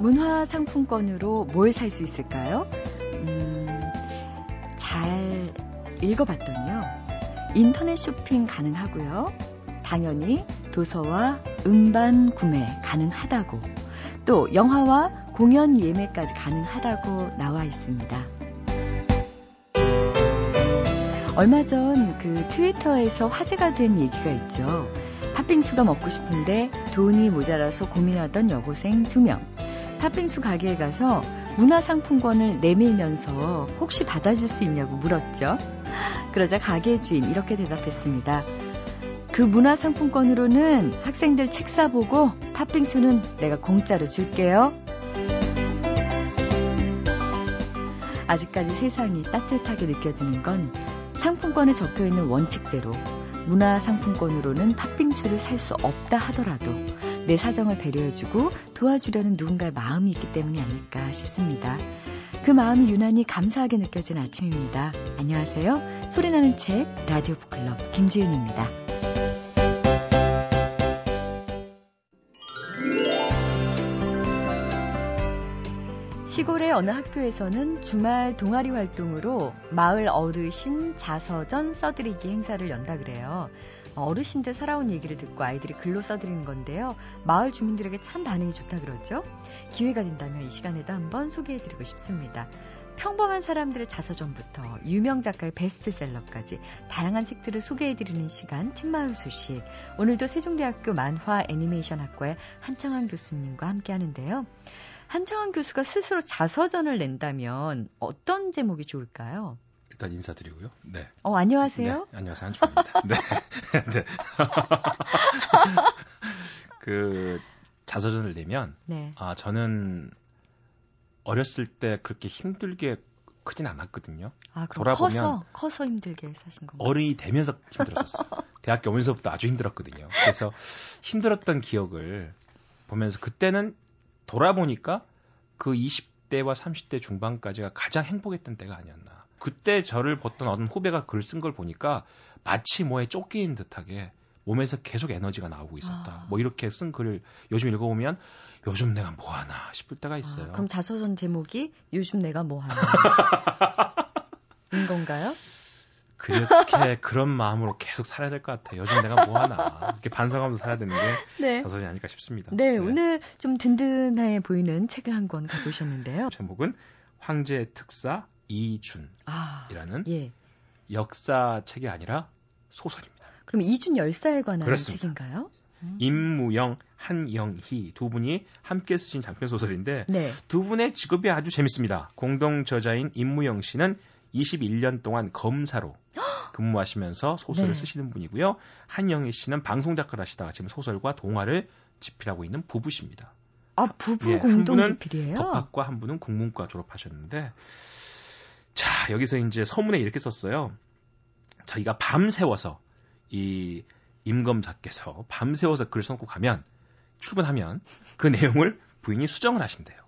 문화 상품권으로 뭘 살 수 있을까요? 음, 잘 읽어봤더니요. 인터넷 쇼핑 가능하고요. 당연히 도서와 음반 구매 가능하다고 또 영화와 공연 예매까지 가능하다고 나와 있습니다. 얼마 전 그 트위터에서 화제가 된 얘기가 있죠. 팥빙수가 먹고 싶은데 돈이 모자라서 고민하던 여고생 두 명. 팥빙수 가게에 가서 문화상품권을 내밀면서 혹시 받아줄 수 있냐고 물었죠. 그러자 가게 주인 이렇게 대답했습니다. 그 문화상품권으로는 학생들 책 사보고 팥빙수는 내가 공짜로 줄게요. 아직까지 세상이 따뜻하게 느껴지는 건 상품권에 적혀 있는 원칙대로 문화상품권으로는 팥빙수를 살 수 없다 하더라도 내 사정을 배려해주고 도와주려는 누군가의 마음이 있기 때문이 아닐까 싶습니다. 그 마음이 유난히 감사하게 느껴진 아침입니다. 안녕하세요. 소리나는 책 라디오 북클럽 김지은입니다. 시골의 어느 학교에서는 주말 동아리 활동으로 마을 어르신 자서전 써드리기 행사를 연다 그래요. 어르신들 살아온 얘기를 듣고 아이들이 글로 써드리는 건데요. 마을 주민들에게 참 반응이 좋다 그러죠. 기회가 된다면 이 시간에도 한번 소개해드리고 싶습니다. 평범한 사람들의 자서전부터 유명 작가의 베스트셀러까지 다양한 책들을 소개해드리는 시간 책마을 소식. 오늘도 세종대학교 만화 애니메이션 학과의 한창환 교수님과 함께 하는데요. 한창환 교수가 스스로 자서전을 낸다면 어떤 제목이 좋을까요? 일단 인사드리고요. 네. 어, 안녕하세요. 네, 안녕하세요. 한주입니다. 네. 네. 그 자서전을 내면 네. 아, 저는 어렸을 때 그렇게 힘들게 크진 않았거든요. 아, 돌아보면 커서 커서 힘들게 사신 건가요? 어른이 되면서 힘들었었어요. 대학교 오면서부터 아주 힘들었거든요. 그래서 힘들었던 기억을 보면서 그때는 돌아보니까 그 20대와 30대 중반까지가 가장 행복했던 때가 아니었나. 그때 저를 봤던 어떤 후배가 글을 쓴 걸 보니까 마치 뭐에 쫓기는 듯하게 몸에서 계속 에너지가 나오고 있었다. 아. 뭐 이렇게 쓴 글을 요즘 읽어보면 요즘 내가 뭐 하나 싶을 때가 아, 있어요. 아, 그럼 자서전 제목이 요즘 내가 뭐 하나 인 건가요? 그렇게 그런 마음으로 계속 살아야 될 것 같아요. 요즘 내가 뭐 하나 이렇게 반성하면서 살아야 되는 게 네. 자서전이 아닐까 싶습니다. 네, 네, 오늘 좀 든든해 보이는 책을 한 권 가져오셨는데요. 제목은 황제의 특사 이준이라는 아, 예. 역사 책이 아니라 소설입니다. 그럼 이준 열사에 관한 그렇습니다. 책인가요? 음. 임무영, 한영희 두 분이 함께 쓰신 장편 소설인데 네. 두 분의 직업이 아주 재밌습니다. 공동 저자인 임무영 씨는 21년 동안 검사로 근무하시면서 소설을 네. 쓰시는 분이고요. 한영희 씨는 방송 작가를 하시다가 지금 소설과 동화를 집필하고 있는 부부십니다. 아, 부부 예, 공동 집필이에요? 법학과 한 분은 국문과 졸업하셨는데 자, 여기서 이제 서문에 이렇게 썼어요. 자기가 밤새워서 이 임검자께서 밤새워서 글을 써놓고 가면 출근하면 그 내용을 부인이 수정을 하신대요.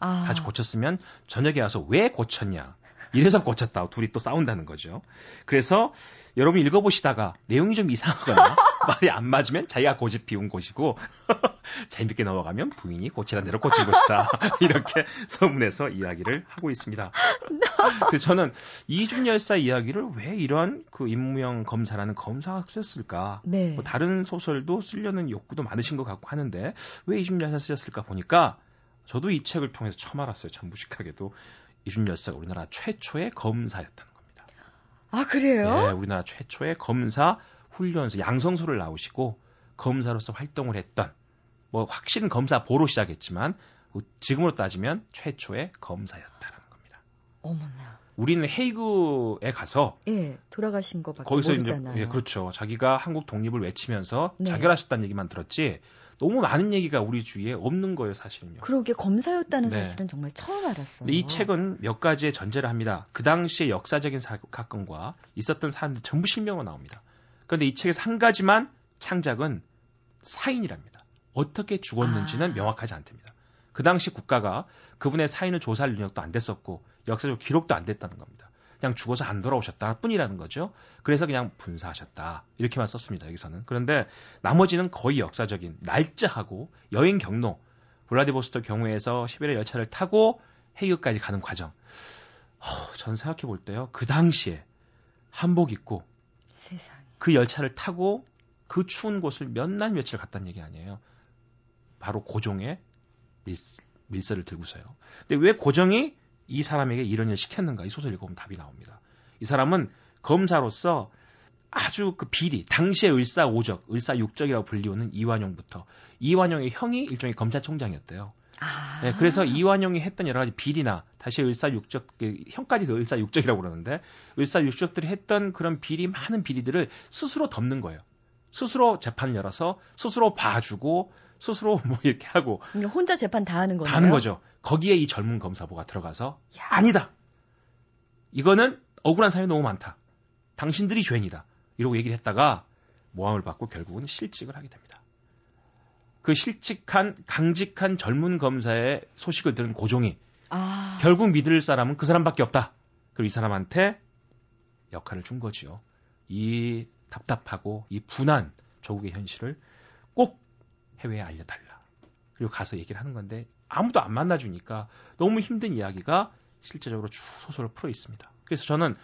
아. 다시 고쳤으면 저녁에 와서 왜 고쳤냐. 이래서 고쳤다. 둘이 또 싸운다는 거죠. 그래서 여러분 읽어보시다가 내용이 좀 이상하거나 말이 안 맞으면 자기가 고집 피운 곳이고 재밌게 넘어가면 부인이 고치란 대로 고친 곳이다. 이렇게 서문에서 이야기를 하고 있습니다. 그래서 저는 이준 열사 이야기를 왜 이런 그 임무영 검사라는 검사가 쓰셨을까? 네. 뭐 다른 소설도 쓰려는 욕구도 많으신 것 같고 하는데 왜 이준 열사 쓰셨을까 보니까 저도 이 책을 통해서 처음 알았어요. 참 무식하게도 이준 열사가 우리나라 최초의 검사였다는 겁니다. 아 그래요? 네, 우리나라 최초의 검사 훈련소 양성소를 나오시고 검사로서 활동을 했던 뭐 확실한 검사 보로 시작했지만 지금으로 따지면 최초의 검사였다는 겁니다. 어머나. 우리는 헤이그에 가서 예, 돌아가신 거밖에 거기서 모르잖아요. 이제 예, 그렇죠. 자기가 한국 독립을 외치면서 네. 자결하셨다는 얘기만 들었지 너무 많은 얘기가 우리 주위에 없는 거예요, 사실은요. 그러게 검사였다는 네. 사실은 정말 처음 알았어요. 이 책은 몇 가지의 전제를 합니다. 그 당시의 역사적인 사 건과 있었던 사람들 전부 실명으로 나옵니다. 그런데 이 책에서 한 가지만 창작은 사인이랍니다. 어떻게 죽었는지는 아. 명확하지 않답니다. 그 당시 국가가 그분의 사인을 조사할 능력도 안 됐었고 역사적 기록도 안 됐다는 겁니다. 그냥 죽어서 안 돌아오셨다 뿐이라는 거죠. 그래서 그냥 분사하셨다. 이렇게만 썼습니다. 여기서는. 그런데 나머지는 거의 역사적인 날짜하고 여행 경로 블라디보스토크 경우에서 시베리아 열차를 타고 헤이그까지 가는 과정. 어, 전 생각해 볼 때요. 그 당시에 한복 입고 세상에. 그 열차를 타고 그 추운 곳을 몇 날 며칠 갔다는 얘기 아니에요. 바로 고종의 밀스, 밀서를 들고서요. 근데 왜 고종이 이 사람에게 이런 일을 시켰는가? 이 소설 읽어보면 답이 나옵니다. 이 사람은 검사로서 아주 그 비리, 당시의 을사오적, 을사육적이라고 불리우는 이완용부터 이완용의 형이 일종의 검찰총장이었대요. 아. 네, 그래서 이완용이 했던 여러 가지 비리나 다시 을사육적 그 형까지도 을사육적이라고 그러는데 을사육적들이 했던 그런 비리 많은 비리들을 스스로 덮는 거예요. 스스로 재판 열어서 스스로 봐주고 스스로 뭐 이렇게 하고 그러니까 혼자 재판 다 하는 거네요. 다 하는 거죠. 거기에 이 젊은 검사부가 들어가서 야, 아니다. 이거는 억울한 사람이 너무 많다. 당신들이 죄인이다. 이러고 얘기를 했다가 모함을 받고 결국은 실직을 하게 됩니다. 그 실직한 강직한 젊은 검사의 소식을 들은 고종이 아. 결국 믿을 사람은 그 사람밖에 없다. 그리고 이 사람한테 역할을 준 거지요. 이 답답하고 이 분한 조국의 현실을 꼭 해외에 알려달라. 그리고 가서 얘기를 하는 건데 아무도 안 만나주니까 너무 힘든 이야기가 실제적으로 쭉 소설을 풀어 있습니다. 그래서 저는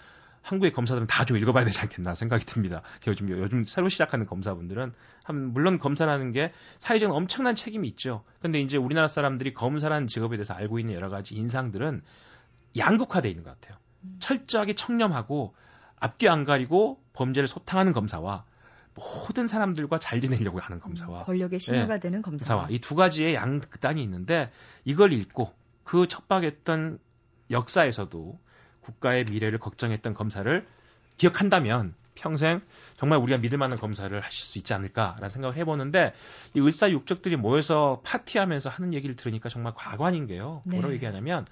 한국의 검사들은 다 좀 읽어봐야 되지 않겠나 생각이 듭니다. 요즘 요즘 새로 시작하는 검사분들은 한 물론 검사라는 게 사회적인 엄청난 책임이 있죠. 근데 이제 우리나라 사람들이 검사라는 직업에 대해서 알고 있는 여러 가지 인상들은 양극화돼 있는 것 같아요. 철저하게 청렴하고 앞뒤 안 가리고 범죄를 소탕하는 검사와 모든 사람들과 잘 지내려고 하는 검사와 권력의 신호가 되는 검사와 이 두 가지의 양극단이 있는데 이걸 읽고 그 척박했던 역사에서도 국가의 미래를 걱정했던 검사를 기억한다면 평생 정말 우리가 믿을 만한 검사를 하실 수 있지 않을까라는 생각을 해보는데 이 을사육적들이 모여서 파티하면서 하는 얘기를 들으니까 정말 과관인 게요. 네. 뭐라고 얘기하냐면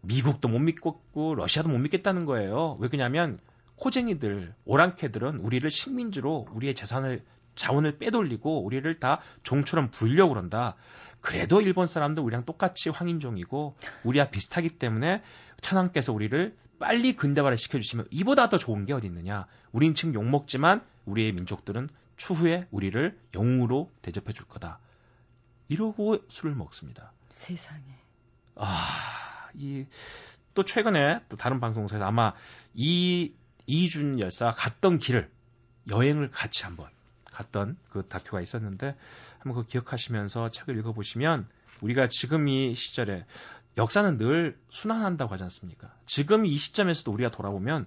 미국도 못 믿고 러시아도 못 믿겠다는 거예요. 왜 그러냐면 코쟁이들, 오랑캐들은 우리를 식민지로 우리의 재산을 자원을 빼돌리고 우리를 다 종처럼 불려고 그런다. 그래도 일본 사람도 우리랑 똑같이 황인종이고 우리와 비슷하기 때문에 천황께서 우리를 빨리 근대화를 시켜주시면 이보다 더 좋은 게 어디 있느냐. 우린 지금 욕먹지만 우리의 민족들은 추후에 우리를 영웅으로 대접해 줄 거다. 이러고 술을 먹습니다. 세상에. 아, 이, 또 최근에 또 다른 방송사에서 아마 이, 이준 열사가 갔던 길을 여행을 같이 한번 갔던 그 다큐가 있었는데 한번 그 기억하시면서 책을 읽어보시면 우리가 지금 이 시절에 역사는 늘 순환한다고 하지 않습니까? 지금 이 시점에서도 우리가 돌아보면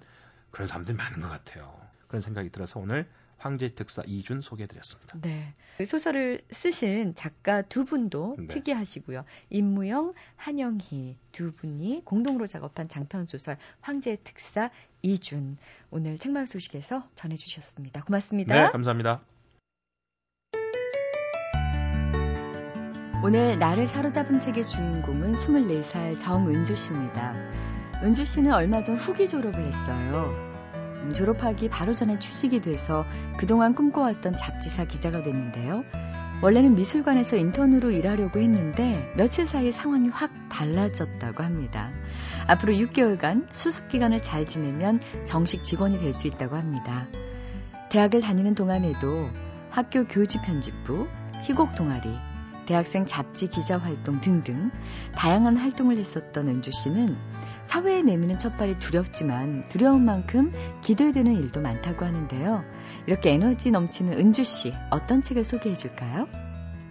그런 사람들이 많은 것 같아요. 그런 생각이 들어서 오늘 황제 특사 이준 소개해드렸습니다. 네. 소설을 쓰신 작가 두 분도 네. 특이하시고요. 임무영, 한영희 두 분이 공동으로 작업한 장편 소설 황제 특사 이준 오늘 책마을 소식에서 전해주셨습니다. 고맙습니다. 네, 감사합니다. 오늘 나를 사로잡은 책의 주인공은 24살 정은주 씨입니다. 은주 씨는 얼마 전 후기 졸업을 했어요. 음, 졸업하기 바로 전에 취직이 돼서 그동안 꿈꿔왔던 잡지사 기자가 됐는데요. 원래는 미술관에서 인턴으로 일하려고 했는데 며칠 사이에 상황이 확 달라졌다고 합니다. 앞으로 6개월간 수습 기간을 잘 지내면 정식 직원이 될 수 있다고 합니다. 대학을 다니는 동안에도 학교 교지 편집부, 희곡 동아리, 대학생 잡지 기자 활동 등등 다양한 활동을 했었던 은주 씨는 사회에 내미는 첫발이 두렵지만 두려운 만큼 기대되는 일도 많다고 하는데요. 이렇게 에너지 넘치는 은주 씨 어떤 책을 소개해 줄까요?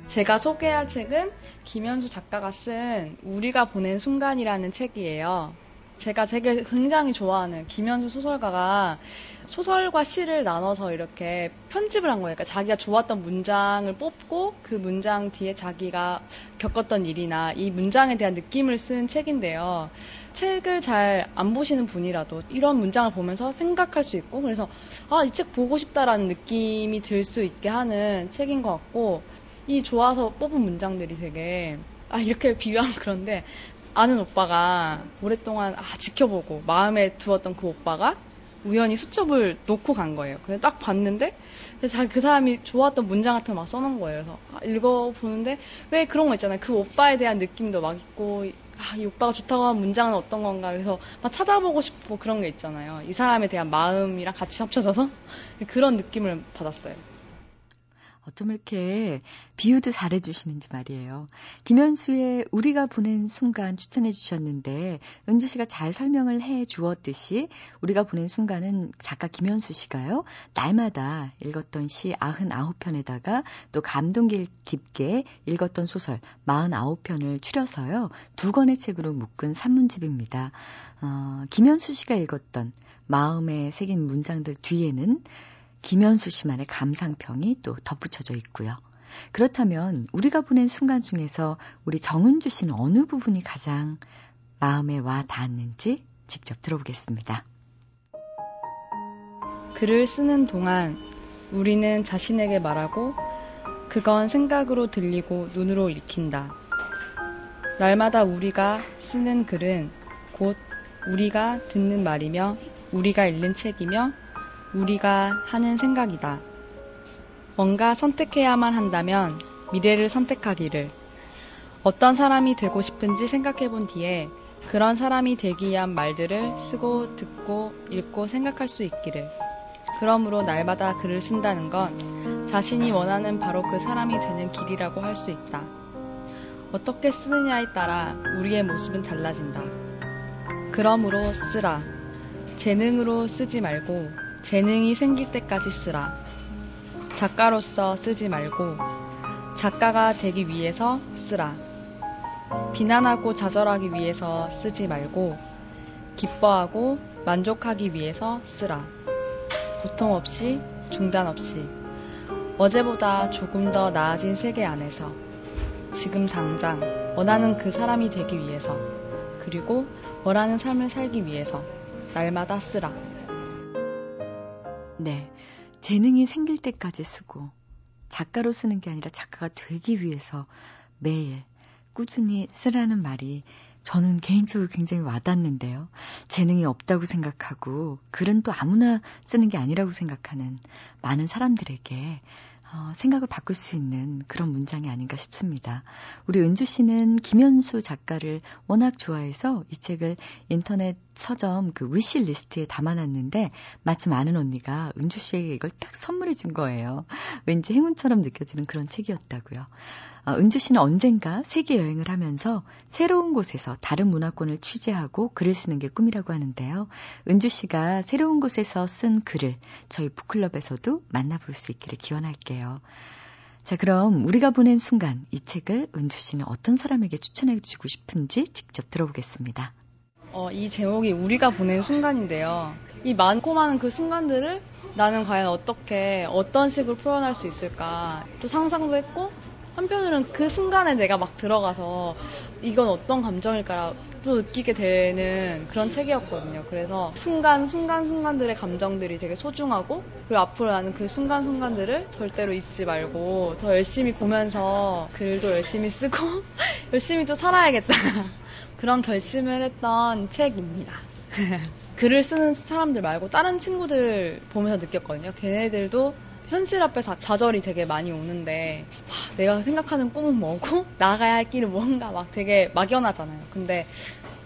제가 소개할 책은 김현수 작가가 쓴 우리가 보낸 순간이라는 책이에요. 제가 되게 굉장히 좋아하는 김현수 소설가가 소설과 시를 나눠서 이렇게 편집을 한 거예요. 그러니까 자기가 좋았던 문장을 뽑고 그 문장 뒤에 자기가 겪었던 일이나 이 문장에 대한 느낌을 쓴 책인데요. 책을 잘 안 보시는 분이라도 이런 문장을 보면서 생각할 수 있고 그래서 아, 이 책 보고 싶다라는 느낌이 들 수 있게 하는 책인 것 같고 이 좋아서 뽑은 문장들이 되게 아 이렇게 비유하면 그런데 아는 오빠가 오랫동안 아, 지켜보고 마음에 두었던 그 오빠가 우연히 수첩을 놓고 간 거예요. 그래서 딱 봤는데 그 사람이 좋았던 문장 같은 거 막 써놓은 거예요. 그래서 아, 읽어보는데 왜 그런 거 있잖아요. 그 오빠에 대한 느낌도 막 있고 아, 이 오빠가 좋다고 한 문장은 어떤 건가 그래서 막 찾아보고 싶고 그런 게 있잖아요. 이 사람에 대한 마음이랑 같이 합쳐져서 그런 느낌을 받았어요. 어쩜 이렇게 비유도 잘해주시는지 말이에요. 김현수의 우리가 보낸 순간 추천해 주셨는데 은주 씨가 잘 설명을 해 주었듯이 우리가 보낸 순간은 작가 김현수 씨가요. 날마다 읽었던 시 99편에다가 또 감동 깊게 읽었던 소설 49편을 추려서요. 두 권의 책으로 묶은 산문집입니다. 어, 김현수 씨가 읽었던 마음에 새긴 문장들 뒤에는 김현수 씨만의 감상평이 또 덧붙여져 있고요. 그렇다면 우리가 보낸 순간 중에서 우리 정은주 씨는 어느 부분이 가장 마음에 와 닿았는지 직접 들어보겠습니다. 글을 쓰는 동안 우리는 자신에게 말하고 그건 생각으로 들리고 눈으로 읽힌다. 날마다 우리가 쓰는 글은 곧 우리가 듣는 말이며 우리가 읽는 책이며 우리가 하는 생각이다. 뭔가 선택해야만 한다면 미래를 선택하기를. 어떤 사람이 되고 싶은지 생각해 본 뒤에 그런 사람이 되기 위한 말들을 쓰고 듣고 읽고 생각할 수 있기를. 그러므로 날마다 글을 쓴다는 건 자신이 원하는 바로 그 사람이 되는 길이라고 할 수 있다. 어떻게 쓰느냐에 따라 우리의 모습은 달라진다. 그러므로 쓰라. 재능으로 쓰지 말고 재능이 생길 때까지 쓰라. 작가로서 쓰지 말고 작가가 되기 위해서 쓰라. 비난하고 좌절하기 위해서 쓰지 말고 기뻐하고 만족하기 위해서 쓰라. 고통 없이 중단 없이 어제보다 조금 더 나아진 세계 안에서 지금 당장 원하는 그 사람이 되기 위해서 그리고 원하는 삶을 살기 위해서 날마다 쓰라. 네. 재능이 생길 때까지 쓰고 작가로 쓰는 게 아니라 작가가 되기 위해서 매일 꾸준히 쓰라는 말이 저는 개인적으로 굉장히 와닿는데요. 재능이 없다고 생각하고 글은 또 아무나 쓰는 게 아니라고 생각하는 많은 사람들에게 어, 생각을 바꿀 수 있는 그런 문장이 아닌가 싶습니다. 우리 은주 씨는 김연수 작가를 워낙 좋아해서 이 책을 인터넷 서점 그 wish list에 담아놨는데 마침 아는 언니가 은주 씨에게 이걸 딱 선물해 준 거예요. 왠지 행운처럼 느껴지는 그런 책이었다고요. 어, 은주 씨는 언젠가 세계 여행을 하면서 새로운 곳에서 다른 문화권을 취재하고 글을 쓰는 게 꿈이라고 하는데요. 은주 씨가 새로운 곳에서 쓴 글을 저희 북클럽에서도 만나볼 수 있기를 기원할게요. 자, 그럼 우리가 보낸 순간 이 책을 은주 씨는 어떤 사람에게 추천해 주고 싶은지 직접 들어보겠습니다. 어, 이 제목이 우리가 보낸 순간인데요. 이 많고 많은 그 순간들을 나는 과연 어떻게, 어떤 식으로 표현할 수 있을까. 또 상상도 했고, 한편으로는 그 순간에 내가 막 들어가서 이건 어떤 감정일까 또 느끼게 되는 그런 책이었거든요. 그래서 순간, 순간, 순간들의 감정들이 되게 소중하고 그리고 앞으로 나는 그 순간, 순간들을 절대로 잊지 말고 더 열심히 보면서 글도 열심히 쓰고 열심히 또 살아야겠다. 그런 결심을 했던 책입니다. 글을 쓰는 사람들 말고 다른 친구들 보면서 느꼈거든요. 걔네들도 현실 앞에서 좌절이 되게 많이 오는데 하, 내가 생각하는 꿈은 뭐고 나가야 할 길은 뭔가 막 되게 막연하잖아요. 근데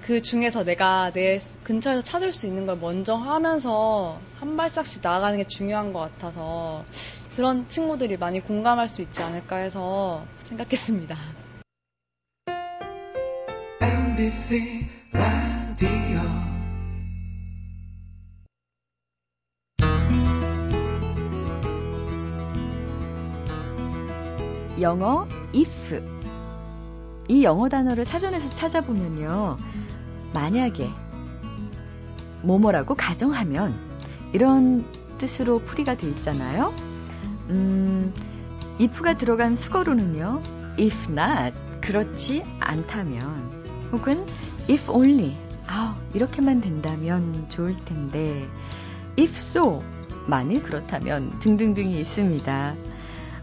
그 중에서 내가 내 근처에서 찾을 수 있는 걸 먼저 하면서 한 발짝씩 나아가는 게 중요한 것 같아서 그런 친구들이 많이 공감할 수 있지 않을까 해서 생각했습니다. MBC 라디오 영어 if. 이 영어 단어를 사전에서 찾아보면요. 만약에 뭐뭐라고 가정하면 이런 뜻으로 풀이가 돼 있잖아요. 음, if가 들어간 수거로는요. if not 그렇지 않다면 혹은 if only 아, 이렇게만 된다면 좋을 텐데 if so 만일 그렇다면 등등등이 있습니다.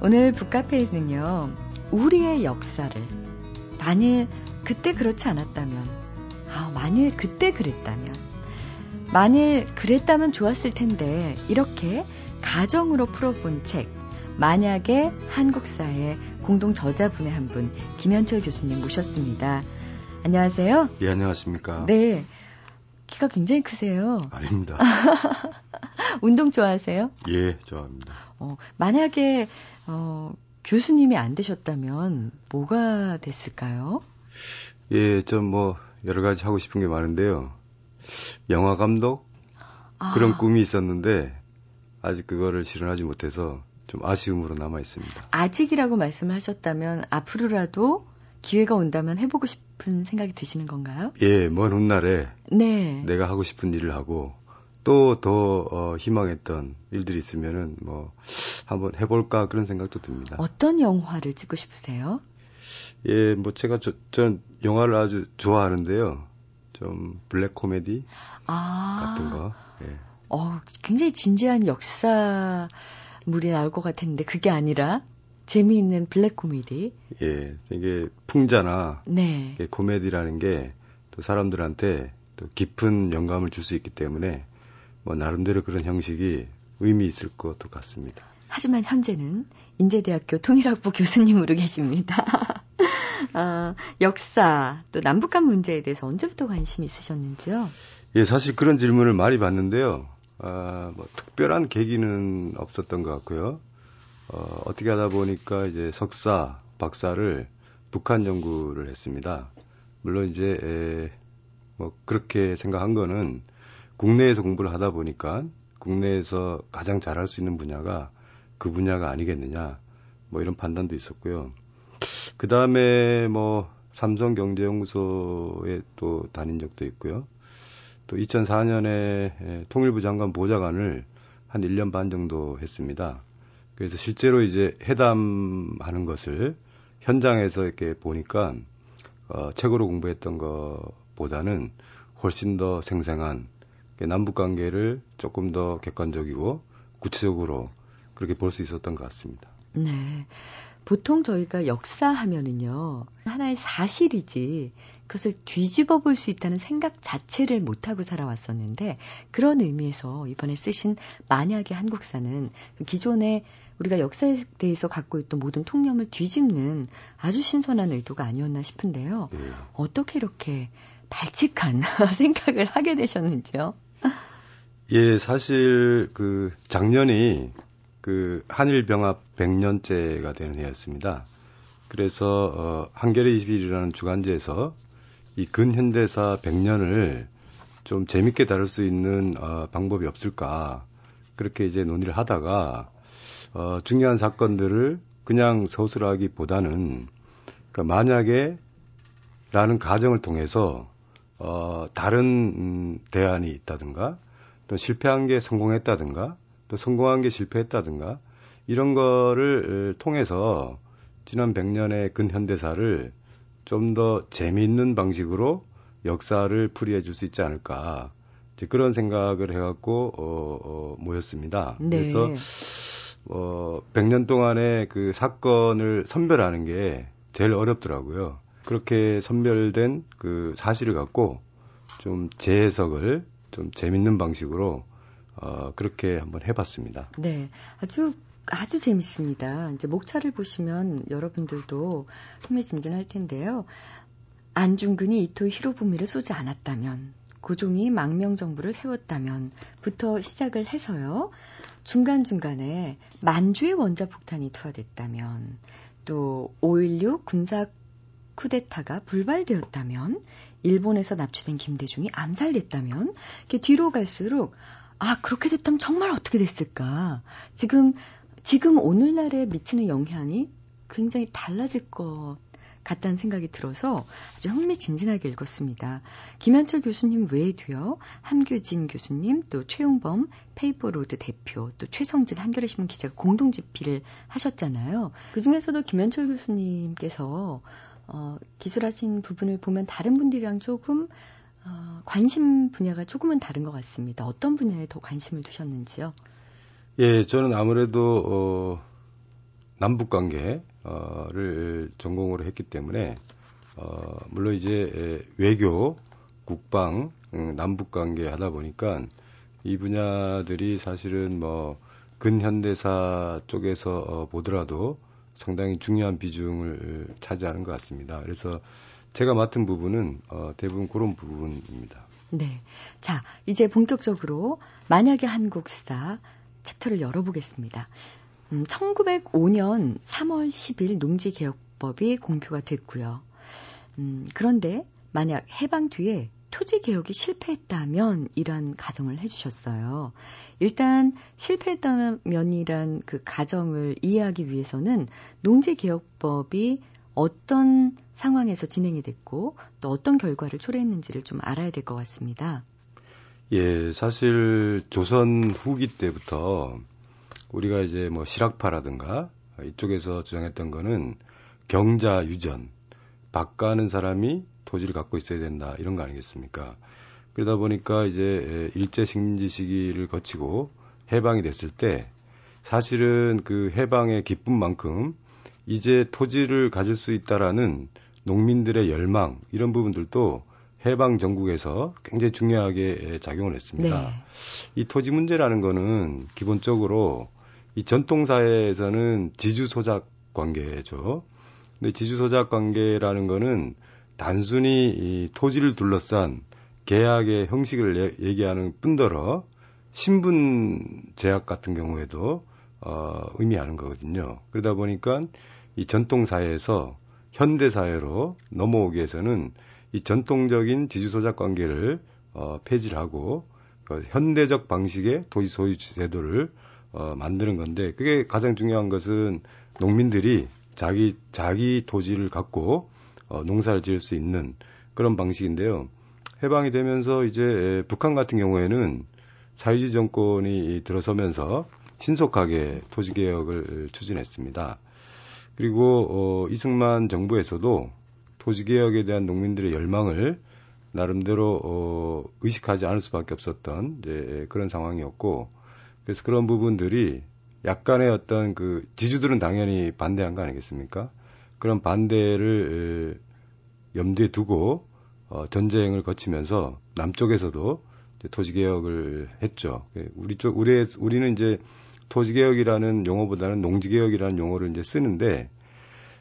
오늘 북카페에는요, 우리의 역사를, 만일 그때 그렇지 않았다면, 아, 만일 그때 그랬다면, 만일 그랬다면 좋았을 텐데, 이렇게 가정으로 풀어본 책, 만약에 한국사의 공동 저자분의 한 분, 김현철 교수님 모셨습니다. 안녕하세요. 네, 안녕하십니까. 네. 키가 굉장히 크세요. 아닙니다. 운동 좋아하세요? 예, 좋아합니다. 어, 만약에 어, 교수님이 안 되셨다면 뭐가 됐을까요? 예, 좀뭐 여러 가지 하고 싶은 게 많은데요. 영화 감독 아, 그런 꿈이 있었는데 아직 그거를 실현하지 못해서 좀 아쉬움으로 남아 있습니다. 아직이라고 말씀하셨다면 앞으로라도 기회가 온다면 해보고 싶은 생각이 드시는 건가요? 예, 먼 훗날에 네. 내가 하고 싶은 일을 하고 또더 어, 희망했던 일들이 있으면은 뭐 한번 해볼까 그런 생각도 듭니다. 어떤 영화를 찍고 싶으세요? 예, 뭐 제가 저, 전 영화를 아주 좋아하는데요. 좀 블랙 코미디 아, 같은 거. 예. 어, 굉장히 진지한 역사물이 나올 것 같았는데 그게 아니라 재미있는 블랙 코미디. 예, 이게 풍자나 네. 코미디라는 게 또 사람들한테 또 깊은 영감을 줄 수 있기 때문에 뭐 나름대로 그런 형식이 의미 있을 것도 같습니다. 하지만 현재는 인제대학교 통일학부 교수님으로 계십니다. 아, 역사 또 남북한 문제에 대해서 언제부터 관심이 있으셨는지요? 예, 사실 그런 질문을 많이 받는데요. 아, 뭐 특별한 계기는 없었던 것 같고요. 어, 어떻게 하다 보니까 이제 석사, 박사를 북한 연구를 했습니다. 물론 이제 에, 뭐 그렇게 생각한 거는 국내에서 공부를 하다 보니까 국내에서 가장 잘할 수 있는 분야가 그 분야가 아니겠느냐 뭐 이런 판단도 있었고요. 그 다음에 뭐 삼성경제연구소에 또 다닌 적도 있고요. 또 2004년에 통일부 장관 보좌관을 한 1년 반 정도 했습니다. 그래서 실제로 이제 회담하는 것을 현장에서 이렇게 보니까 어, 책으로 공부했던 것보다는 훨씬 더 생생한 남북 관계를 조금 더 객관적이고 구체적으로 그렇게 볼 수 있었던 것 같습니다. 네. 보통 저희가 역사 하면은요, 하나의 사실이지, 그것을 뒤집어 볼 수 있다는 생각 자체를 못하고 살아왔었는데, 그런 의미에서 이번에 쓰신 만약의 한국사는 기존에 우리가 역사에 대해서 갖고 있던 모든 통념을 뒤집는 아주 신선한 의도가 아니었나 싶은데요. 예. 어떻게 이렇게 발칙한 생각을 하게 되셨는지요? 예, 사실 그 작년이 그 한일 병합 100년째가 되는 해였습니다. 그래서 어 한겨레 21이라는 주간지에서 이 근현대사 100년을 좀 재밌게 다룰 수 있는 어 방법이 없을까 그렇게 이제 논의를 하다가 어 중요한 사건들을 그냥 서술하기보다는 그러니까 만약에 라는 가정을 통해서 어 다른 음 대안이 있다든가 또 실패한 게 성공했다든가 또 성공한 게 실패했다든가 이런 거를 통해서 지난 100년의 근현대사를 좀 더 재미있는 방식으로 역사를 풀이해 줄 수 있지 않을까 이제 그런 생각을 해갖고 어, 어, 모였습니다. 네. 그래서 어, 100년 동안의 그 사건을 선별하는 게 제일 어렵더라고요. 그렇게 선별된 그 사실을 갖고 좀 재해석을 좀 재밌는 방식으로 어, 그렇게 한번 해봤습니다. 네. 아주 아주 재밌습니다. 이제 목차를 보시면 여러분들도 흥미진진할 텐데요. 안중근이 이토 히로부미를 쏘지 않았다면, 고종이 망명정부를 세웠다면 부터 시작을 해서요. 중간중간에 만주의 원자폭탄이 투하됐다면, 또5.16 군사 쿠데타가 불발되었다면, 일본에서 납치된 김대중이 암살됐다면, 이렇게 뒤로 갈수록 아, 그렇게 됐다면 정말 어떻게 됐을까? 지금, 지금 오늘날에 미치는 영향이 굉장히 달라질 것 같다는 생각이 들어서 아주 흥미진진하게 읽었습니다. 김연철 교수님 외에도요, 함규진 교수님, 또 최용범 페이퍼로드 대표, 또 최성진 한겨레 신문 기자가 공동 집필을 하셨잖아요. 그 중에서도 김연철 교수님께서 어, 기술하신 부분을 보면 다른 분들이랑 조금 어, 관심 분야가 조금은 다른 것 같습니다. 어떤 분야에 더 관심을 두셨는지요? 예, 저는 아무래도 어, 남북 관계를 전공으로 했기 때문에 어, 물론 이제 외교, 국방, 음, 남북 관계 하다 보니까 이 분야들이 사실은 뭐 근현대사 쪽에서 어, 보더라도 상당히 중요한 비중을 차지하는 것 같습니다. 그래서 제가 맡은 부분은 어, 대부분 그런 부분입니다. 네. 자, 이제 본격적으로 만약에 한국사 챕터를 열어보겠습니다. 음, 1905년 3월 10일 농지개혁법이 공표가 됐고요. 음, 그런데 만약 해방 뒤에 토지 개혁이 실패했다면 이란 가정을 해주셨어요. 일단 실패했다면이란 그 가정을 이해하기 위해서는 농지 개혁법이 어떤 상황에서 진행이 됐고 또 어떤 결과를 초래했는지를 좀 알아야 될 것 같습니다. 예, 사실 조선 후기 때부터 우리가 이제 뭐 실학파라든가 이쪽에서 주장했던 거는 경자 유전, 박가는 사람이 토지를 갖고 있어야 된다 이런 거 아니겠습니까? 그러다 보니까 이제 일제 식민지 시기를 거치고 해방이 됐을 때 사실은 그 해방의 기쁨만큼 이제 토지를 가질 수 있다라는 농민들의 열망 이런 부분들도 해방 전국에서 굉장히 중요하게 작용을 했습니다. 네. 이 토지 문제라는 거는 기본적으로 이 전통 사회에서는 지주 소작 관계죠. 근데 지주 소작 관계라는 거는 단순히 이 토지를 둘러싼 계약의 형식을 얘기하는 뿐더러 신분 제약 같은 경우에도 어, 의미하는 거거든요. 그러다 보니까 이 전통 사회에서 현대 사회로 넘어오기 위해서는 이 전통적인 지주 소작 관계를 어, 폐지를 하고 그 현대적 방식의 도시 소유 제도를 어, 만드는 건데 그게 가장 중요한 것은 농민들이 자기 자기 토지를 갖고 어, 농사를 지을 수 있는 그런 방식인데요. 해방이 되면서 이제 북한 같은 경우에는 사회주의 정권이 들어서면서 신속하게 토지 개혁을 추진했습니다. 그리고 어, 이승만 정부에서도 토지 개혁에 대한 농민들의 열망을 나름대로 어, 의식하지 않을 수밖에 없었던 이제 그런 상황이었고 그래서 그런 부분들이 약간의 어떤 그 지주들은 당연히 반대한 거 아니겠습니까? 그런 반대를 염두에 두고 어, 전쟁을 거치면서 남쪽에서도 토지 개혁을 했죠. 우리 쪽 우리 우리는 이제 토지 개혁이라는 용어보다는 농지 개혁이라는 용어를 이제 쓰는데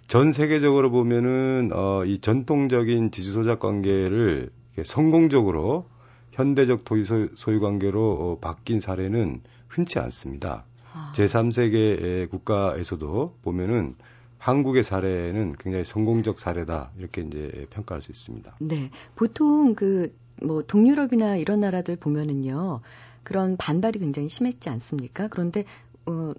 전 세계적으로 보면은 어, 이 전통적인 지주 소작 관계를 성공적으로 현대적 토지 소유 관계로 어, 바뀐 사례는 흔치 않습니다. 아. 제3세계 국가에서도 보면은 한국의 사례는 굉장히 성공적 사례다 이렇게 이제 평가할 수 있습니다. 네, 보통 그 뭐 동유럽이나 이런 나라들 보면은요 그런 반발이 굉장히 심했지 않습니까? 그런데 어,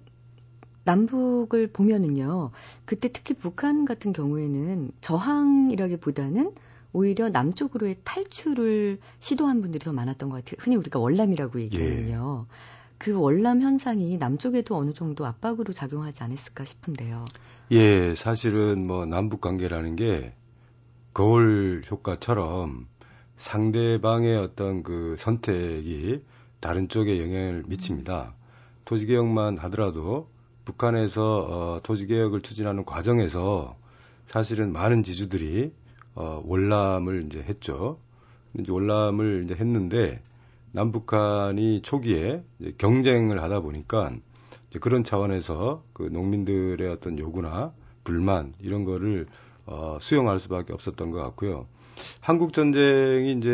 남북을 보면은요 그때 특히 북한 같은 경우에는 저항이라기보다는 오히려 남쪽으로의 탈출을 시도한 분들이 더 많았던 것 같아요. 흔히 우리가 월남이라고 얘기하는요. 예. 그 월남 현상이 남쪽에도 어느 정도 압박으로 작용하지 않았을까 싶은데요. 예, 사실은 뭐 남북 관계라는 게 거울 효과처럼 상대방의 어떤 그 선택이 다른 쪽에 영향을 미칩니다. 토지개혁만 하더라도 북한에서 어, 토지개혁을 추진하는 과정에서 사실은 많은 지주들이 어, 월남을 이제 했죠. 이제 월남을 이제 했는데 남북한이 초기에 경쟁을 하다 보니까 그런 차원에서 그 농민들의 어떤 요구나 불만 이런 거를 어, 수용할 수밖에 없었던 것 같고요. 한국 전쟁이 이제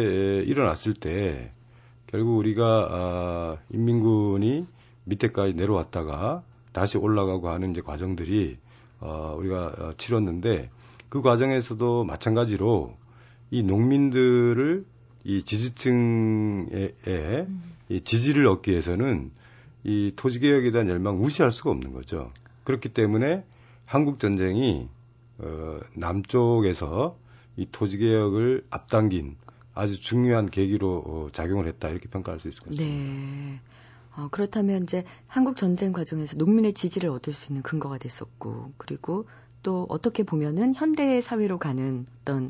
일어났을 때 결국 우리가 아, 인민군이 밑에까지 내려왔다가 다시 올라가고 하는 이제 과정들이 어, 우리가 어, 치렀는데 그 과정에서도 마찬가지로 이 농민들을 이 지지층의 음. 이 지지를 얻기 위해서는 이 토지 개혁에 대한 열망 무시할 수가 없는 거죠. 그렇기 때문에 한국 전쟁이 어, 남쪽에서 이 토지 개혁을 앞당긴 아주 중요한 계기로 어, 작용을 했다 이렇게 평가할 수 있을 것 같습니다. 네. 어, 그렇다면 이제 한국 전쟁 과정에서 농민의 지지를 얻을 수 있는 근거가 됐었고 그리고 또 어떻게 보면은 현대 사회로 가는 어떤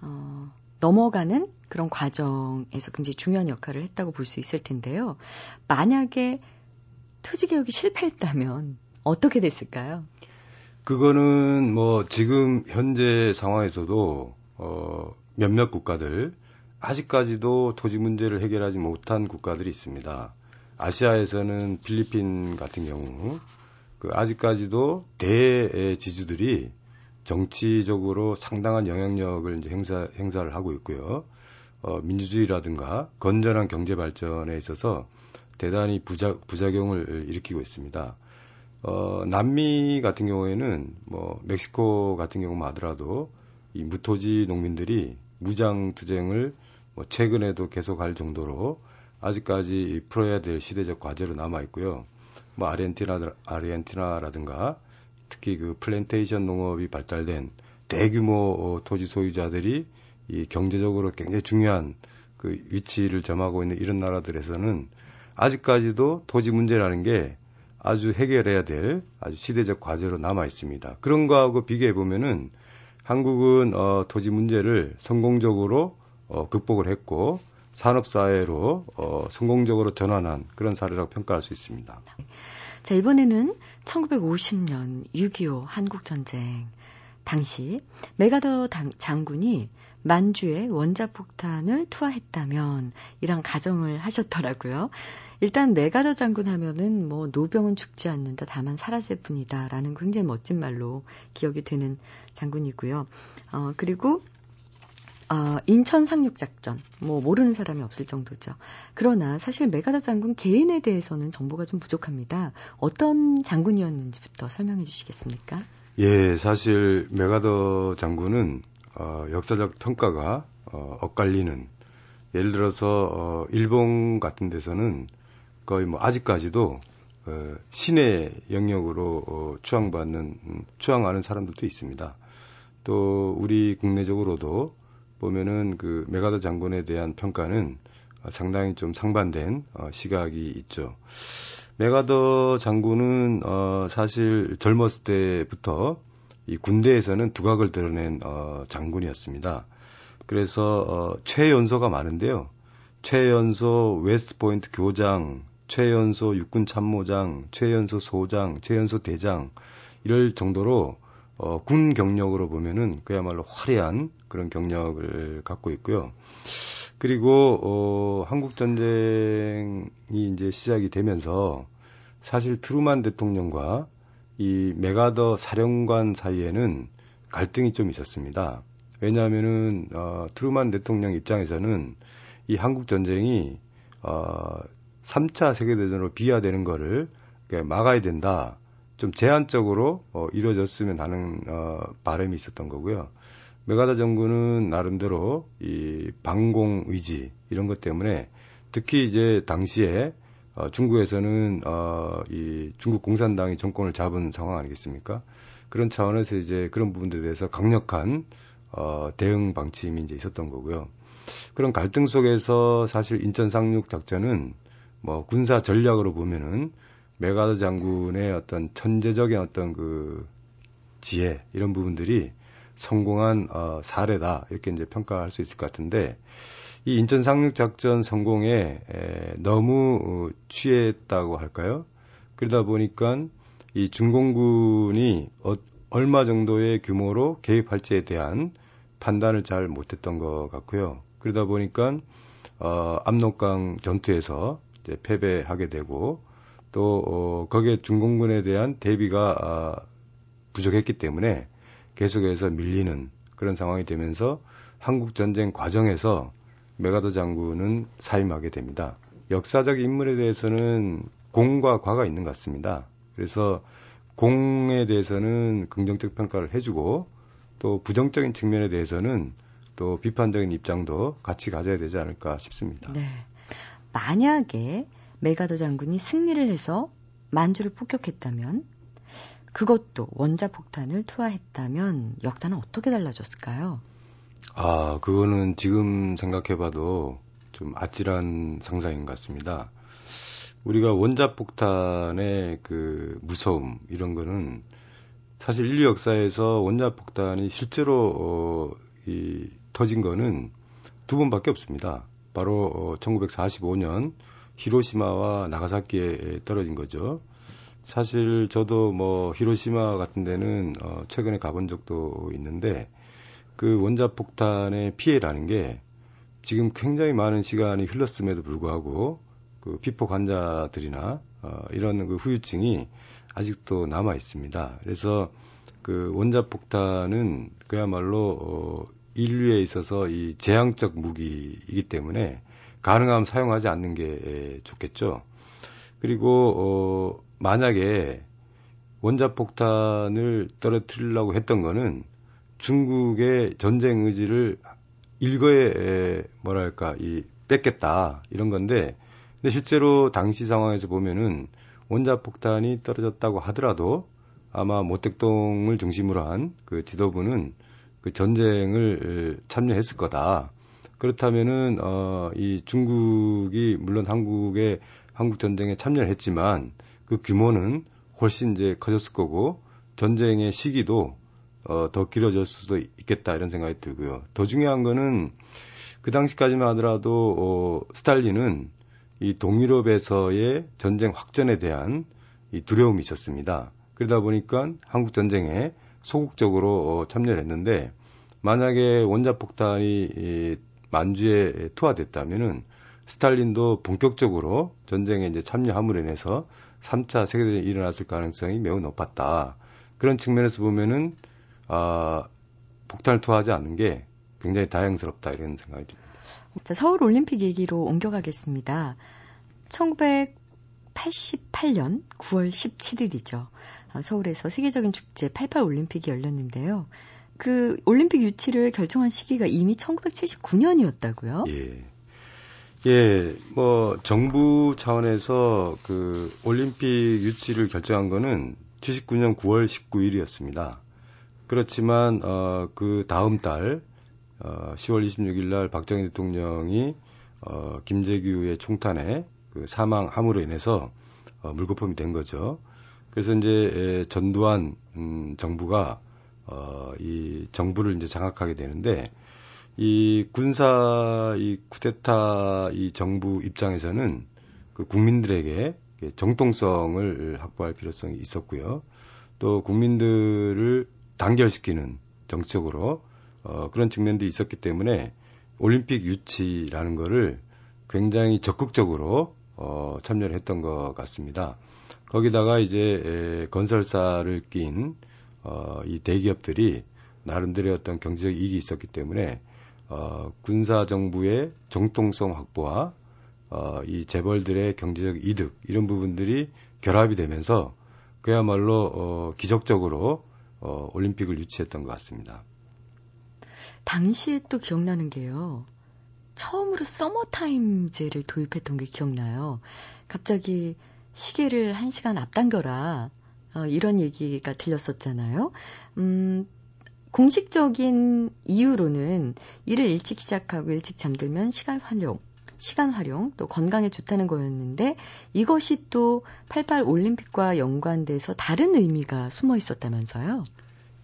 어, 넘어가는 그런 과정에서 굉장히 중요한 역할을 했다고 볼 수 있을 텐데요. 만약에 토지 개혁이 실패했다면 어떻게 됐을까요? 그거는 뭐 지금 현재 상황에서도 어 몇몇 국가들 아직까지도 토지 문제를 해결하지 못한 국가들이 있습니다. 아시아에서는 필리핀 같은 경우 그 아직까지도 대의 지주들이 정치적으로 상당한 영향력을 이제 행사 행사를 하고 있고요. 어, 민주주의라든가 건전한 경제 발전에 있어서 대단히 부자, 부작용을 일으키고 있습니다. 어, 남미 같은 경우에는 뭐 멕시코 같은 경우만 하더라도 이 무토지 농민들이 무장 투쟁을 뭐 최근에도 계속 할 정도로 아직까지 풀어야 될 시대적 과제로 남아 있고요. 뭐 아르헨티나 아르헨티나라든가 특히 그 플랜테이션 농업이 발달된 대규모 어, 토지 소유자들이 이 경제적으로 굉장히 중요한 그 위치를 점하고 있는 이런 나라들에서는 아직까지도 토지 문제라는 게 아주 해결해야 될 아주 시대적 과제로 남아 있습니다. 그런 거하고 비교해 보면은 한국은 어, 토지 문제를 성공적으로 어, 극복을 했고 산업 사회로 어, 성공적으로 전환한 그런 사례라고 평가할 수 있습니다. 자 이번에는 1950년 6.25 한국 전쟁 당시 메가더 장군이 만주에 원자폭탄을 투하했다면 이런 가정을 하셨더라고요. 일단 메가더 장군 하면은 뭐 노병은 죽지 않는다 다만 사라질 뿐이다라는 굉장히 멋진 말로 기억이 되는 장군이고요. 어 그리고 어, 인천 상륙 작전 뭐 모르는 사람이 없을 정도죠. 그러나 사실 메가더 장군 개인에 대해서는 정보가 좀 부족합니다. 어떤 장군이었는지부터 설명해 주시겠습니까? 예, 사실 메가더 장군은 어, 역사적 평가가 어, 엇갈리는 예를 들어서 어, 일본 같은 데서는 거의 뭐 아직까지도 어, 신의 영역으로 어, 추앙받는 음, 추앙하는 사람들도 있습니다. 또 우리 국내적으로도 보면은 그 메가더 장군에 대한 평가는 어, 상당히 좀 상반된 어, 시각이 있죠. 메가더 장군은 어, 사실 젊었을 때부터 이 군대에서는 두각을 드러낸 어, 장군이었습니다. 그래서 어, 최연소가 많은데요. 최연소 웨스트포인트 교장, 최연소 육군 참모장, 최연소 소장, 최연소 대장 이럴 정도로 어, 군 경력으로 보면은 그야말로 화려한 그런 경력을 갖고 있고요. 그리고 어, 한국 전쟁이 이제 시작이 되면서 사실 트루먼 대통령과 이 맥아더 사령관 사이에는 갈등이 좀 있었습니다. 왜냐하면은 어, 트루만 대통령 입장에서는 이 한국 전쟁이 어, 3차 세계 대전으로 비화되는 거를 막아야 된다. 좀 제한적으로 어, 이루어졌으면 하는 어, 바람이 있었던 거고요. 메가다 정부는 나름대로 이 방공 의지 이런 것 때문에 특히 이제 당시에 어, 중국에서는 어, 이 중국 공산당이 정권을 잡은 상황 아니겠습니까? 그런 차원에서 이제 그런 부분들에 대해서 강력한 어, 대응 방침이 이제 있었던 거고요. 그런 갈등 속에서 사실 인천 상륙 작전은 뭐 군사 전략으로 보면은 메가더 장군의 어떤 천재적인 어떤 그 지혜 이런 부분들이 성공한 어, 사례다 이렇게 이제 평가할 수 있을 것 같은데 이 인천 상륙 작전 성공에 에, 너무 어, 취했다고 할까요? 그러다 보니까 이 중공군이 어, 얼마 정도의 규모로 개입할지에 대한 판단을 잘 못했던 것 같고요. 그러다 보니까 어, 압록강 전투에서 이제 패배하게 되고 또 어, 거기에 중공군에 대한 대비가 아, 부족했기 때문에 계속해서 밀리는 그런 상황이 되면서 한국 전쟁 과정에서 메가더 장군은 사임하게 됩니다. 역사적 인물에 대해서는 공과 과가 있는 것 같습니다. 그래서 공에 대해서는 긍정적 평가를 해주고 또 부정적인 측면에 대해서는 또 비판적인 입장도 같이 가져야 되지 않을까 싶습니다. 네. 만약에 메가더 장군이 승리를 해서 만주를 폭격했다면 그것도 원자 폭탄을 투하했다면 역사는 어떻게 달라졌을까요? 아, 그거는 지금 생각해봐도 좀 아찔한 상상인 것 같습니다. 우리가 원자 폭탄의 그 무서움 이런 거는 사실 인류 역사에서 원자 폭탄이 실제로 어, 이 터진 거는 두 번밖에 없습니다. 바로 어, 1945년 히로시마와 나가사키에 떨어진 거죠. 사실 저도 뭐 히로시마 같은 데는 어, 최근에 가본 적도 있는데 그 원자 폭탄의 피해라는 게 지금 굉장히 많은 시간이 흘렀음에도 불구하고 그 피폭 환자들이나 어, 이런 그 후유증이 아직도 남아 있습니다. 그래서 그 원자폭탄은 그야말로 어, 인류에 있어서 이 재앙적 무기이기 때문에 가능하면 사용하지 않는 게 좋겠죠. 그리고 어, 만약에 원자폭탄을 떨어뜨리려고 했던 거는 중국의 전쟁 의지를 일거에 뭐랄까 이 뺏겠다 이런 건데 근데 실제로 당시 상황에서 보면은 원자폭탄이 떨어졌다고 하더라도 아마 모택동을 중심으로 한 그 지도부는 그 전쟁을 참여했을 거다. 그렇다면은 어 이 중국이 물론 한국의 한국 전쟁에 참여를 했지만 그 규모는 훨씬 이제 커졌을 거고 전쟁의 시기도 어, 더 길어질 수도 있겠다 이런 생각이 들고요. 더 중요한 거는 그 당시까지만 하더라도 어, 스탈린은 이 동유럽에서의 전쟁 확전에 대한 이 두려움이 있었습니다. 그러다 보니까 한국 전쟁에 소극적으로 어, 참여를 했는데 만약에 원자폭탄이 이 만주에 투하됐다면은 스탈린도 본격적으로 전쟁에 이제 참여함으로 인해서 3차 세계대전이 일어났을 가능성이 매우 높았다. 그런 측면에서 보면은 아, 폭탄을 투하하지 않는 게 굉장히 다행스럽다 이런 생각이 듭니다. 자, 서울 올림픽 얘기로 옮겨가겠습니다. 1988년 9월 17일이죠. 서울에서 세계적인 축제 88 올림픽이 열렸는데요. 그 올림픽 유치를 결정한 시기가 이미 1979년이었다고요? 예. 예, 뭐 정부 차원에서 그 올림픽 유치를 결정한 거는 79년 9월 19일이었습니다. 그렇지만 어, 그 다음 달 어, 10월 26일 날 박정희 대통령이 어, 김재규의 총탄에 그 사망함으로 인해서 어, 물거품이 된 거죠. 그래서 이제 에, 전두환 음, 정부가 어, 이 정부를 이제 장악하게 되는데 이 군사 이 쿠데타 이 정부 입장에서는 그 국민들에게 정통성을 확보할 필요성이 있었고요. 또 국민들을 단결시키는 정책으로 어, 그런 측면도 있었기 때문에 올림픽 유치라는 거를 굉장히 적극적으로 어, 참여를 했던 것 같습니다. 거기다가 이제 에, 건설사를 낀 어, 이 대기업들이 나름대로의 어떤 경제적 이익이 있었기 때문에 어, 군사 정부의 정통성 확보와 어, 이 재벌들의 경제적 이득 이런 부분들이 결합이 되면서 그야말로 어, 기적적으로 어, 올림픽을 유치했던 것 같습니다. 당시에 또 기억나는 게요. 처음으로 서머타임제를 도입했던 게 기억나요. 갑자기 시계를 한 시간 앞당겨라. 어, 이런 얘기가 들렸었잖아요. 음, 공식적인 이유로는 일을 일찍 시작하고 일찍 잠들면 시간 활용, 시간 활용, 또 건강에 좋다는 거였는데 이것이 또 88 올림픽과 연관돼서 다른 의미가 숨어 있었다면서요?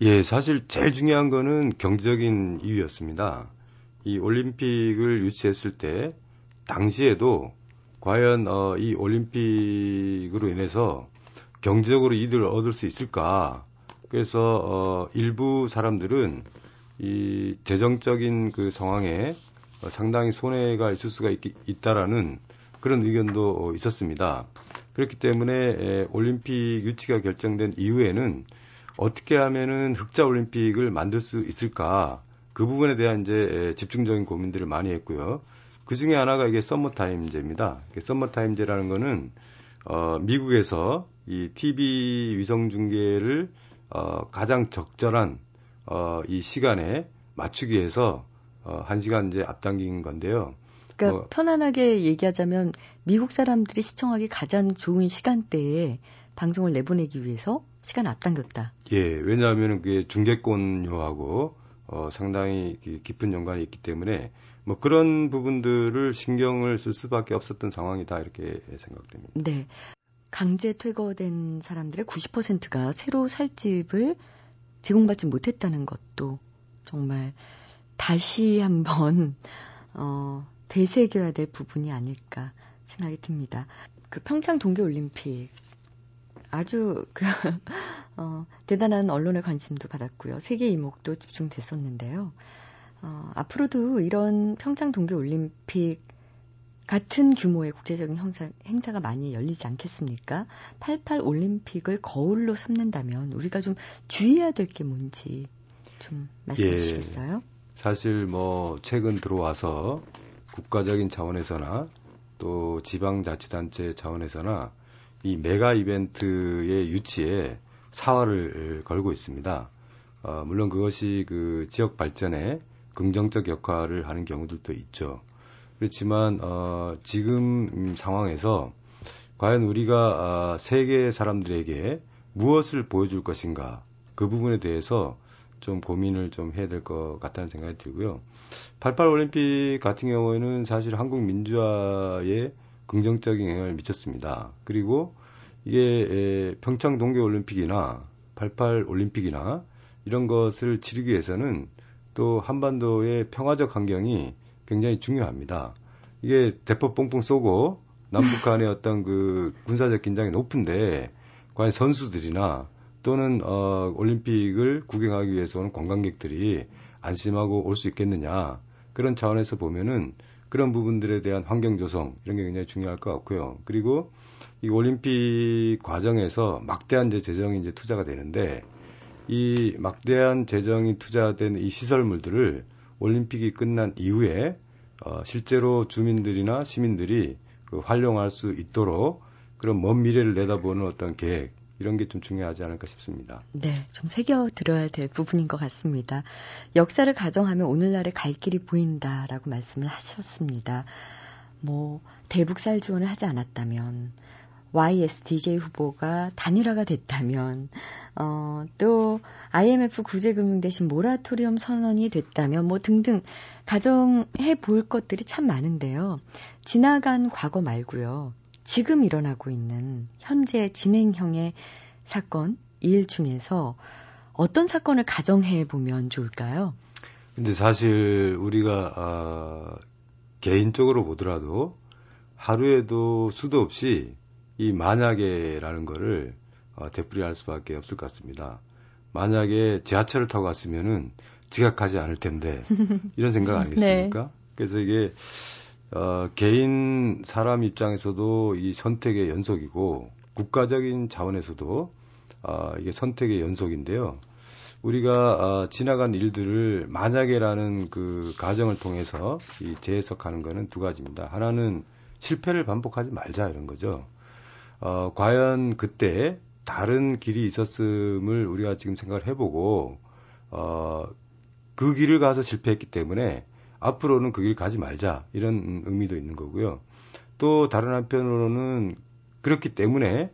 예, 사실 제일 중요한 거는 경제적인 이유였습니다. 이 올림픽을 유치했을 때 당시에도 과연 어, 이 올림픽으로 인해서 경제적으로 이득을 얻을 수 있을까? 그래서 어, 일부 사람들은 이 재정적인 그 상황에 어, 상당히 손해가 있을 수가 있, 있다라는 그런 의견도 어, 있었습니다. 그렇기 때문에 에, 올림픽 유치가 결정된 이후에는 어떻게 하면은 흑자 올림픽을 만들 수 있을까 그 부분에 대한 이제 에, 집중적인 고민들을 많이 했고요. 그 중에 하나가 이게 썸머타임제입니다. 썸머타임제라는 거는 어, 미국에서 이 TV 위성 중계를 어, 가장 적절한 어, 이 시간에 맞추기 위해서 어, 한 시간 이제 앞당긴 건데요. 그러니까 어, 편안하게 얘기하자면 미국 사람들이 시청하기 가장 좋은 시간대에 방송을 내보내기 위해서 시간 앞당겼다. 예, 왜냐하면 그게 중계권료하고 어, 상당히 깊은 연관이 있기 때문에 뭐 그런 부분들을 신경을 쓸 수밖에 없었던 상황이다 이렇게 생각됩니다. 네. 강제 퇴거된 사람들의 90%가 새로 살 집을 제공받지 못했다는 것도 정말 다시 한번 어, 되새겨야 될 부분이 아닐까 생각이 듭니다. 그 평창 동계올림픽 아주 그 어, 대단한 언론의 관심도 받았고요. 세계 이목도 집중됐었는데요. 어, 앞으로도 이런 평창 동계올림픽 같은 규모의 국제적인 행사, 행사가 많이 열리지 않겠습니까? 88 올림픽을 거울로 삼는다면 우리가 좀 주의해야 될 게 뭔지 좀 말씀해 예, 주시겠어요? 사실 뭐 최근 들어와서 국가적인 차원에서나 또 지방자치단체 차원에서나 이 메가 이벤트의 유치에 사활을 걸고 있습니다. 어, 물론 그것이 그 지역 발전에 긍정적 역할을 하는 경우들도 있죠. 그렇지만 어, 지금 상황에서 과연 우리가 어, 세계 사람들에게 무엇을 보여줄 것인가 그 부분에 대해서 좀 고민을 좀 해야 될 것 같다는 생각이 들고요. 88 올림픽 같은 경우에는 사실 한국 민주화에 긍정적인 영향을 미쳤습니다. 그리고 이게 평창 동계 올림픽이나 88 올림픽이나 이런 것을 치르기 위해서는 또 한반도의 평화적 환경이 굉장히 중요합니다. 이게 대포 뽕뽕 쏘고 남북 간의 어떤 그 군사적 긴장이 높은데 과연 선수들이나 또는 어 올림픽을 구경하기 위해서 오는 관광객들이 안심하고 올 수 있겠느냐 그런 차원에서 보면은 그런 부분들에 대한 환경 조성 이런 게 굉장히 중요할 것 같고요. 그리고 이 올림픽 과정에서 막대한 이제 재정이 이제 투자가 되는데 이 막대한 재정이 투자된 이 시설물들을 올림픽이 끝난 이후에 어, 실제로 주민들이나 시민들이 그 활용할 수 있도록 그런 먼 미래를 내다보는 어떤 계획 이런 게 좀 중요하지 않을까 싶습니다. 네, 좀 새겨 들어야 될 부분인 것 같습니다. 역사를 가정하면 오늘날의 갈 길이 보인다라고 말씀을 하셨습니다. 뭐 대북살 지원을 하지 않았다면 YSDJ 후보가 단일화가 됐다면, 어, 또 IMF 구제금융 대신 모라토리엄 선언이 됐다면, 뭐 등등 가정해 볼 것들이 참 많은데요. 지나간 과거 말고요. 지금 일어나고 있는 현재 진행형의 사건, 일 중에서 어떤 사건을 가정해 보면 좋을까요? 근데 사실 우리가 아, 개인적으로 보더라도 하루에도 수도 없이 이 만약에라는 거를 어, 되풀이할 수밖에 없을 것 같습니다. 만약에 지하철을 타고 갔으면은 지각하지 않을 텐데 이런 생각 아니겠습니까? 네. 그래서 이게 어, 개인 사람 입장에서도 이 선택의 연속이고 국가적인 차원에서도 어, 이게 선택의 연속인데요. 우리가 어, 지나간 일들을 만약에라는 그 가정을 통해서 이 재해석하는 거는 두 가지입니다. 하나는 실패를 반복하지 말자 이런 거죠. 어, 과연 그때 다른 길이 있었음을 우리가 지금 생각을 해보고, 어, 그 길을 가서 실패했기 때문에 앞으로는 그 길 가지 말자. 이런 의미도 있는 거고요. 또 다른 한편으로는 그렇기 때문에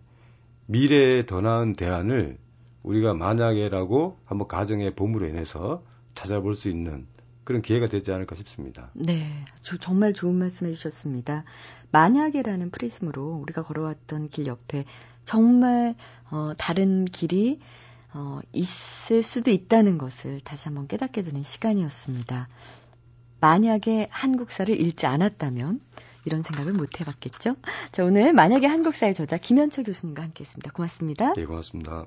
미래에 더 나은 대안을 우리가 만약에라고 한번 가정의 봄으로 인해서 찾아볼 수 있는 그런 기회가 되지 않을까 싶습니다. 네, 정말 좋은 말씀 해 주셨습니다. 만약에라는 프리즘으로 우리가 걸어왔던 길 옆에 정말 어, 다른 길이 어, 있을 수도 있다는 것을 다시 한번 깨닫게 되는 시간이었습니다. 만약에 한국사를 읽지 않았다면 이런 생각을 못 해봤겠죠? 자, 오늘 만약에 한국사의 저자 김현철 교수님과 함께 했습니다. 고맙습니다. 네, 고맙습니다.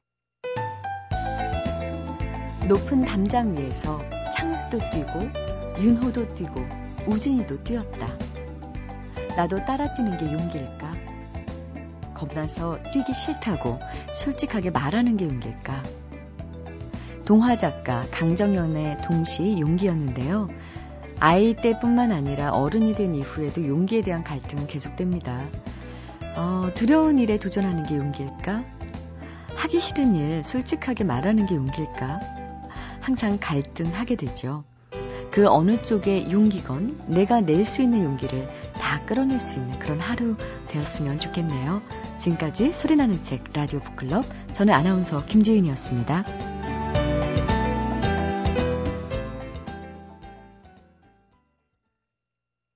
높은 담장 위에서 창수도 뛰고 윤호도 뛰고 우진이도 뛰었다. 나도 따라 뛰는 게 용기일까? 겁나서 뛰기 싫다고 솔직하게 말하는 게 용기일까? 동화 작가 강정연의 동시 용기였는데요. 아이 때뿐만 아니라 어른이 된 이후에도 용기에 대한 갈등은 계속됩니다. 어, 두려운 일에 도전하는 게 용기일까? 하기 싫은 일 솔직하게 말하는 게 용기일까? 항상 갈등하게 되죠. 그 어느 쪽의 용기건 내가 낼 수 있는 용기를 다 끌어낼 수 있는 그런 하루 되었으면 좋겠네요. 지금까지 소리나는 책 라디오 북클럽 저는 아나운서 김지은이었습니다.